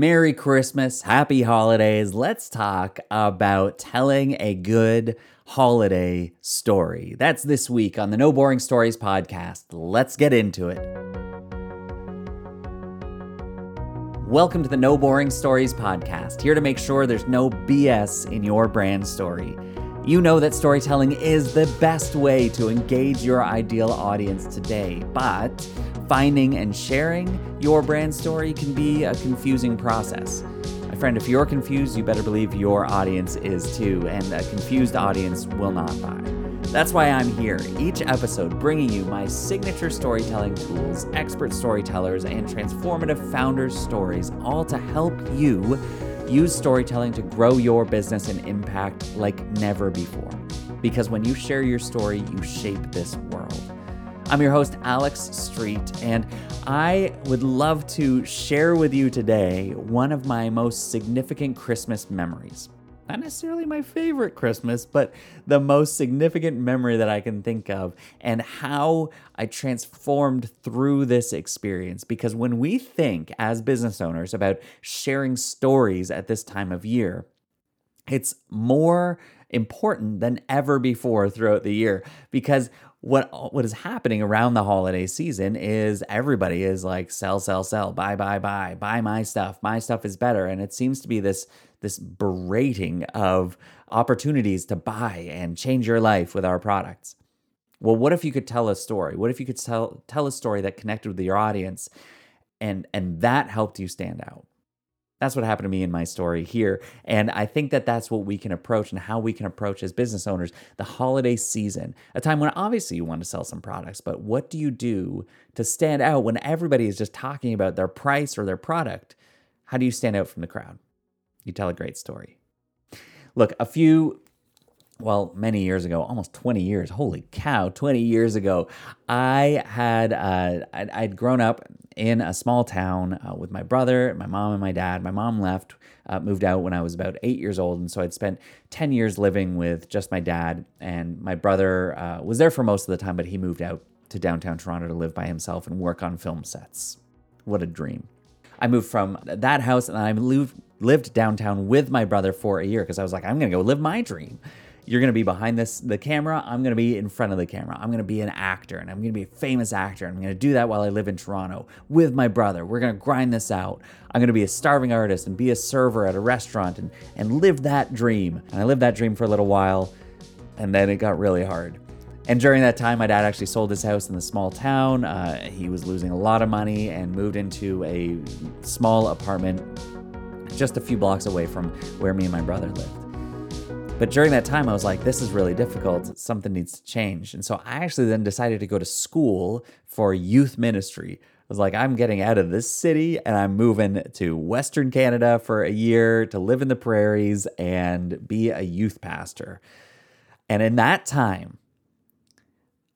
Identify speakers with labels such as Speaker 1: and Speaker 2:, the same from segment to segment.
Speaker 1: Merry Christmas, Happy Holidays. Let's talk about telling a good holiday story. That's this week on the No Boring Stories podcast. Let's get into it. Welcome to the No Boring Stories podcast, here to make sure there's no BS in your brand story. You know that storytelling is the best way to engage your ideal audience today, but finding and sharing your brand story can be a confusing process. My friend, if you're confused, you better believe your audience is too, and a confused audience will not buy. That's why I'm here, each episode bringing you my signature storytelling tools, expert storytellers, and transformative founders' stories, all to help you use storytelling to grow your business and impact like never before. Because when you share your story, you shape this world. I'm your host, Alex Street, and I would love to share with you today one of my most significant Christmas memories. Not necessarily my favorite Christmas, but the most significant memory that I can think of, and how I transformed through this experience. Because when we think as business owners about sharing stories at this time of year, it's more important than ever before throughout the year because what what is happening around the holiday season is everybody is like sell sell sell buy buy buy buy my stuff my stuff is better. And it seems to be this this berating of opportunities to buy and change your life with our products. Well what if you could tell a story? What if you could tell tell a story that connected with your audience and and that helped you stand out that's what happened to me in my story here. And I think that that's what we can approach and how we can approach as business owners the holiday season, a time when obviously you want to sell some products, but what do you do to stand out when everybody is just talking about their price or their product? How do you stand out from the crowd? You tell a great story. Look, a few well, many years ago, almost 20 years, holy cow, 20 years ago, I had, uh, I'd, I'd grown up in a small town uh, with my brother, my mom, and my dad. My mom left, uh, moved out when I was about eight years old. And so I'd spent 10 years living with just my dad. And my brother uh, was there for most of the time, but he moved out to downtown Toronto to live by himself and work on film sets. What a dream. I moved from that house and I lived, lived downtown with my brother for a year because I was like, I'm going to go live my dream you're going to be behind this the camera i'm going to be in front of the camera. I'm going to be an actor and i'm going to be a famous actor and i'm going to do that while i live in toronto with my brother. We're going to grind this out. I'm going to be a starving artist and be a server at a restaurant and, and live that dream. And i lived that dream for a little while and then it got really hard. And during that time, my dad actually sold his house in the small town. Uh, he was losing a lot of money and moved into a small apartment just a few blocks away from where me and my brother lived. But during that time, I was like, this is really difficult. Something needs to change. And so I actually then decided to go to school for youth ministry. I was like, I'm getting out of this city and I'm moving to Western Canada for a year to live in the prairies and be a youth pastor. And in that time,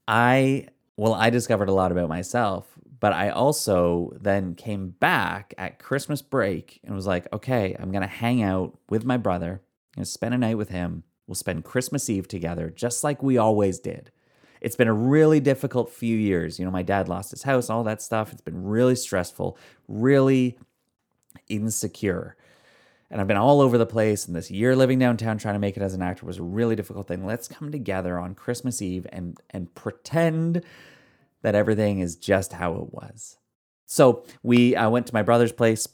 Speaker 1: I, well, I discovered a lot about myself, but I also then came back at Christmas break and was like, okay, I'm going to hang out with my brother going to spend a night with him. We'll spend Christmas Eve together, just like we always did. It's been a really difficult few years. You know, my dad lost his house, all that stuff. It's been really stressful, really insecure. And I've been all over the place. And this year living downtown trying to make it as an actor was a really difficult thing. Let's come together on Christmas Eve and, and pretend that everything is just how it was. So we I went to my brother's place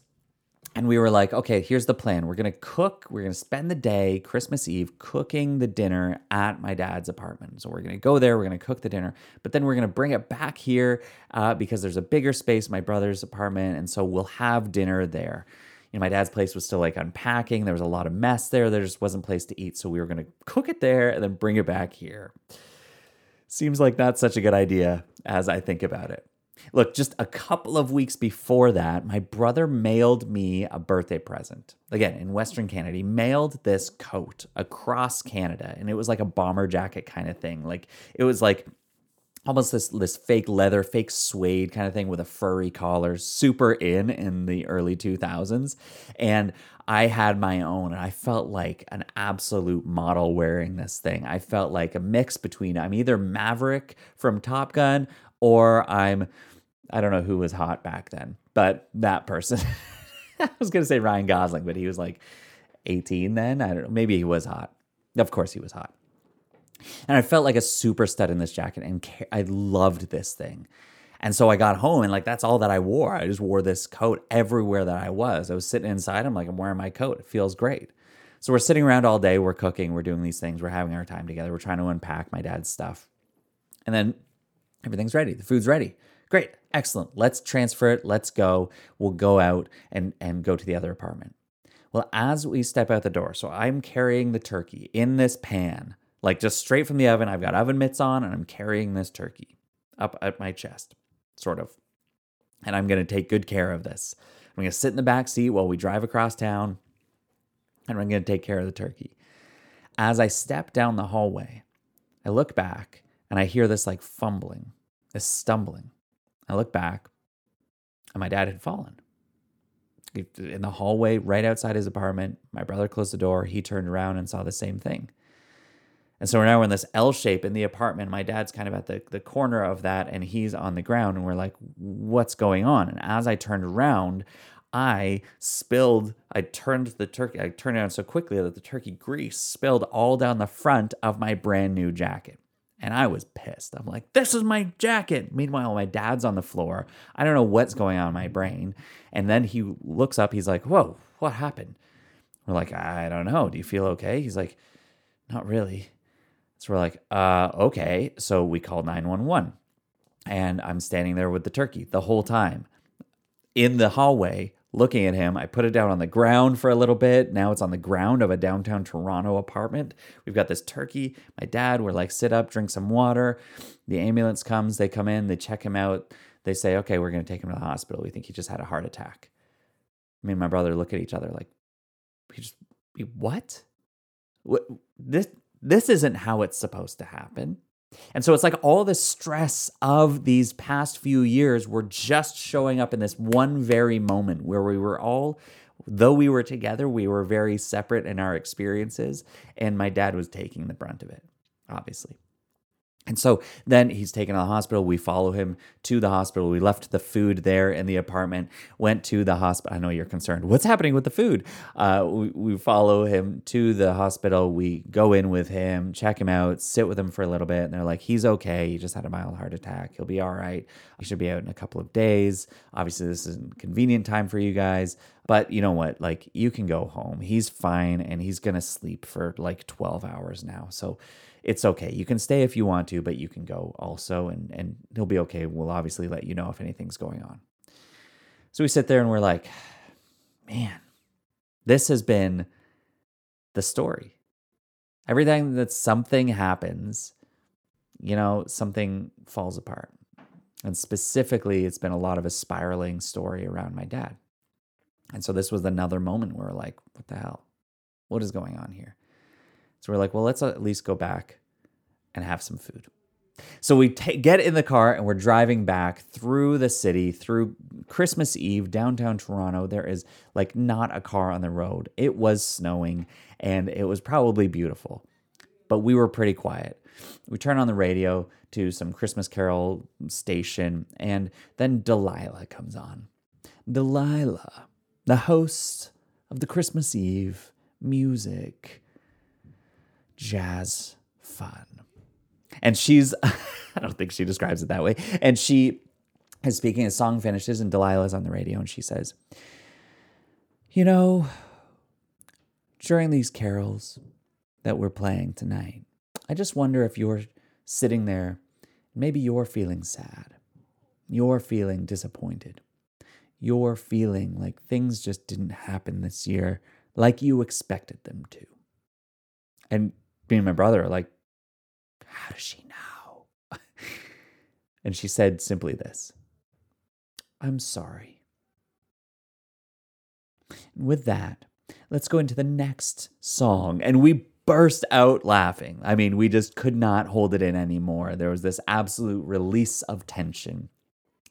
Speaker 1: and we were like, okay, here's the plan. We're gonna cook. We're gonna spend the day, Christmas Eve, cooking the dinner at my dad's apartment. So we're gonna go there. We're gonna cook the dinner, but then we're gonna bring it back here uh, because there's a bigger space, my brother's apartment, and so we'll have dinner there. You know, my dad's place was still like unpacking. There was a lot of mess there. There just wasn't place to eat, so we were gonna cook it there and then bring it back here. Seems like not such a good idea as I think about it. Look, just a couple of weeks before that, my brother mailed me a birthday present. Again, in Western Canada, he mailed this coat across Canada, and it was like a bomber jacket kind of thing. Like it was like almost this this fake leather, fake suede kind of thing with a furry collar, super in in the early 2000s. And I had my own and I felt like an absolute model wearing this thing. I felt like a mix between I'm either Maverick from Top Gun or I'm I don't know who was hot back then, but that person. I was gonna say Ryan Gosling, but he was like 18 then. I don't know. Maybe he was hot. Of course, he was hot. And I felt like a super stud in this jacket, and I loved this thing. And so I got home, and like that's all that I wore. I just wore this coat everywhere that I was. I was sitting inside. I'm like, I'm wearing my coat. It feels great. So we're sitting around all day. We're cooking. We're doing these things. We're having our time together. We're trying to unpack my dad's stuff. And then everything's ready. The food's ready. Great. Excellent. Let's transfer it. Let's go. We'll go out and, and go to the other apartment. Well, as we step out the door, so I'm carrying the turkey in this pan, like just straight from the oven. I've got oven mitts on and I'm carrying this turkey up at my chest, sort of. And I'm going to take good care of this. I'm going to sit in the back seat while we drive across town and I'm going to take care of the turkey. As I step down the hallway, I look back and I hear this like fumbling, this stumbling. I look back and my dad had fallen. In the hallway right outside his apartment, my brother closed the door. He turned around and saw the same thing. And so now we're in this L shape in the apartment. My dad's kind of at the, the corner of that and he's on the ground. And we're like, what's going on? And as I turned around, I spilled, I turned the turkey, I turned on so quickly that the turkey grease spilled all down the front of my brand new jacket. And I was pissed. I'm like, this is my jacket. Meanwhile, my dad's on the floor. I don't know what's going on in my brain. And then he looks up. He's like, whoa, what happened? We're like, I don't know. Do you feel okay? He's like, not really. So we're like, uh, okay. So we call 911. And I'm standing there with the turkey the whole time in the hallway looking at him. I put it down on the ground for a little bit. Now it's on the ground of a downtown Toronto apartment. We've got this turkey. My dad, we're like, sit up, drink some water. The ambulance comes, they come in, they check him out. They say, okay, we're going to take him to the hospital. We think he just had a heart attack. Me and my brother look at each other like, he just, what? What? This, this isn't how it's supposed to happen. And so it's like all the stress of these past few years were just showing up in this one very moment where we were all, though we were together, we were very separate in our experiences. And my dad was taking the brunt of it, obviously. And so then he's taken to the hospital. We follow him to the hospital. We left the food there in the apartment, went to the hospital. I know you're concerned. What's happening with the food? Uh, we, we follow him to the hospital. We go in with him, check him out, sit with him for a little bit. And they're like, he's okay. He just had a mild heart attack. He'll be all right. He should be out in a couple of days. Obviously, this isn't convenient time for you guys. But you know what? Like, you can go home. He's fine and he's going to sleep for like 12 hours now. So, it's okay. You can stay if you want to, but you can go also, and and he'll be okay. We'll obviously let you know if anything's going on. So we sit there and we're like, man, this has been the story. Everything that something happens, you know, something falls apart. And specifically, it's been a lot of a spiraling story around my dad. And so this was another moment where we're like, what the hell? What is going on here? So we're like, well, let's at least go back and have some food. So we t- get in the car and we're driving back through the city, through Christmas Eve, downtown Toronto. There is like not a car on the road. It was snowing and it was probably beautiful, but we were pretty quiet. We turn on the radio to some Christmas Carol station, and then Delilah comes on. Delilah, the host of the Christmas Eve music jazz fun. And she's, I don't think she describes it that way. And she is speaking, a song finishes, and Delilah's on the radio, and she says, You know, during these carols that we're playing tonight, I just wonder if you're sitting there, maybe you're feeling sad, you're feeling disappointed, you're feeling like things just didn't happen this year like you expected them to. And and my brother like, how does she know? and she said simply this I'm sorry. And with that, let's go into the next song. And we burst out laughing. I mean, we just could not hold it in anymore. There was this absolute release of tension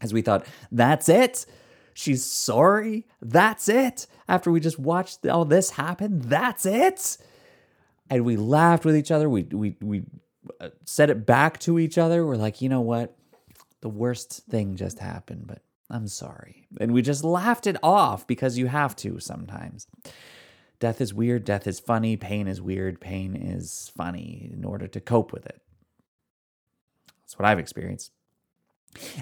Speaker 1: as we thought, that's it. She's sorry. That's it. After we just watched all this happen, that's it and we laughed with each other. We we we uh, said it back to each other. We're like, you know what? The worst thing just happened, but I'm sorry. And we just laughed it off because you have to sometimes. Death is weird, death is funny, pain is weird, pain is funny in order to cope with it. That's what I've experienced.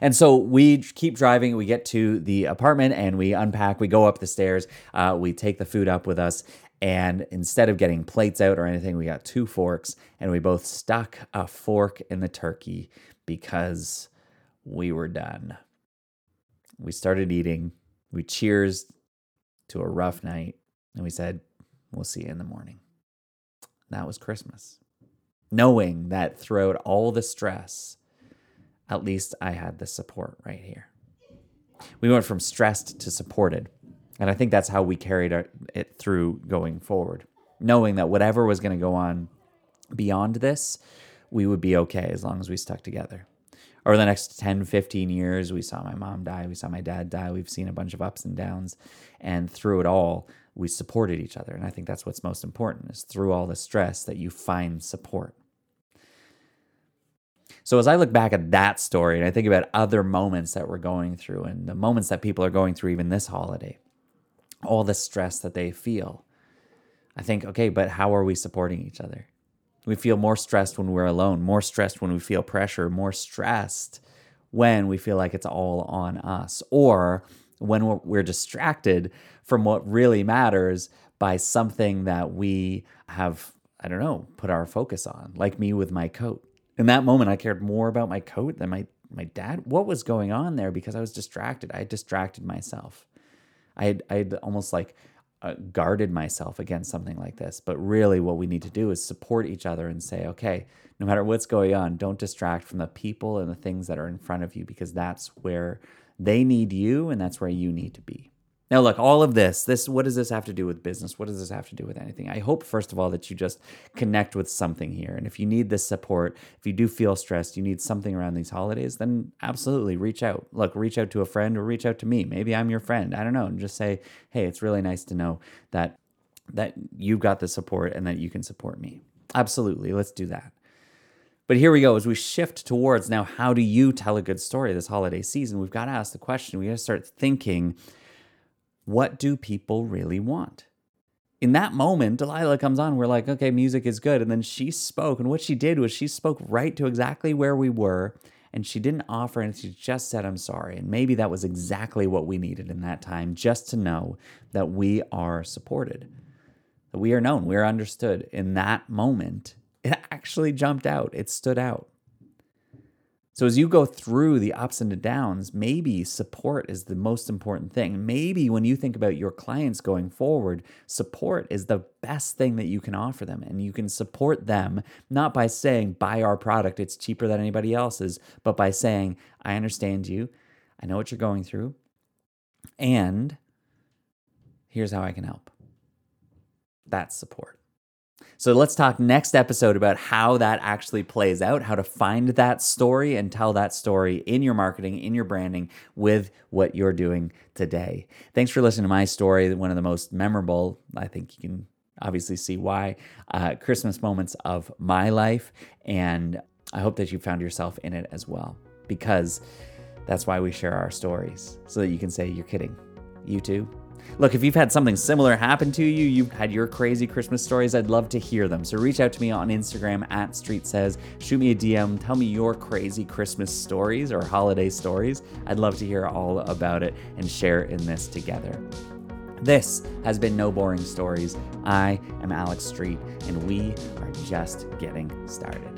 Speaker 1: And so we keep driving. We get to the apartment and we unpack. We go up the stairs. Uh, we take the food up with us. And instead of getting plates out or anything, we got two forks and we both stuck a fork in the turkey because we were done. We started eating. We cheers to a rough night and we said, We'll see you in the morning. That was Christmas. Knowing that throughout all the stress, at least I had the support right here. We went from stressed to supported. And I think that's how we carried it through going forward, knowing that whatever was going to go on beyond this, we would be okay as long as we stuck together. Over the next 10, 15 years, we saw my mom die, we saw my dad die, we've seen a bunch of ups and downs. And through it all, we supported each other. And I think that's what's most important is through all the stress that you find support. So as I look back at that story and I think about other moments that we're going through and the moments that people are going through even this holiday, all the stress that they feel, I think, okay, but how are we supporting each other? We feel more stressed when we're alone, more stressed when we feel pressure, more stressed when we feel like it's all on us, or when we're, distracted from what really matters by something that we have, I don't know, put our focus on, like me with my coat in that moment, I cared more about my coat than my my dad. What was going on there? Because I was distracted. I distracted myself. I had I had almost like uh, guarded myself against something like this. But really, what we need to do is support each other and say, okay, no matter what's going on, don't distract from the people and the things that are in front of you because that's where they need you and that's where you need to be. Now, look, all of this, this, what does this have to do with business? What does this have to do with anything? I hope, first of all, that you just connect with something here. And if you need this support, if you do feel stressed, you need something around these holidays, then absolutely reach out. Look, reach out to a friend or reach out to me. Maybe I'm your friend. I don't know. And just say, hey, it's really nice to know that that you've got the support and that you can support me. Absolutely. Let's do that. But here we go as we shift towards now, how do you tell a good story this holiday season? We've got to ask the question. We got to start thinking what do people really want? In that moment, Delilah comes on. We're like, okay, music is good. And then she spoke. And what she did was she spoke right to exactly where we were. And she didn't offer and she just said, I'm sorry. And maybe that was exactly what we needed in that time, just to know that we are supported, that we are known, we are understood. In that moment, it actually jumped out, it stood out. So as you go through the ups and the downs, maybe support is the most important thing. Maybe when you think about your clients going forward, support is the best thing that you can offer them. And you can support them not by saying, buy our product, it's cheaper than anybody else's, but by saying, I understand you, I know what you're going through, and here's how I can help. That's support. So let's talk next episode about how that actually plays out, how to find that story and tell that story in your marketing, in your branding with what you're doing today. Thanks for listening to my story, one of the most memorable, I think you can obviously see why, uh, Christmas moments of my life. And I hope that you found yourself in it as well, because that's why we share our stories, so that you can say, You're kidding. You too? Look, if you've had something similar happen to you, you've had your crazy Christmas stories, I'd love to hear them. So reach out to me on Instagram at Street Says, shoot me a DM, tell me your crazy Christmas stories or holiday stories. I'd love to hear all about it and share in this together. This has been No Boring Stories. I am Alex Street, and we are just getting started.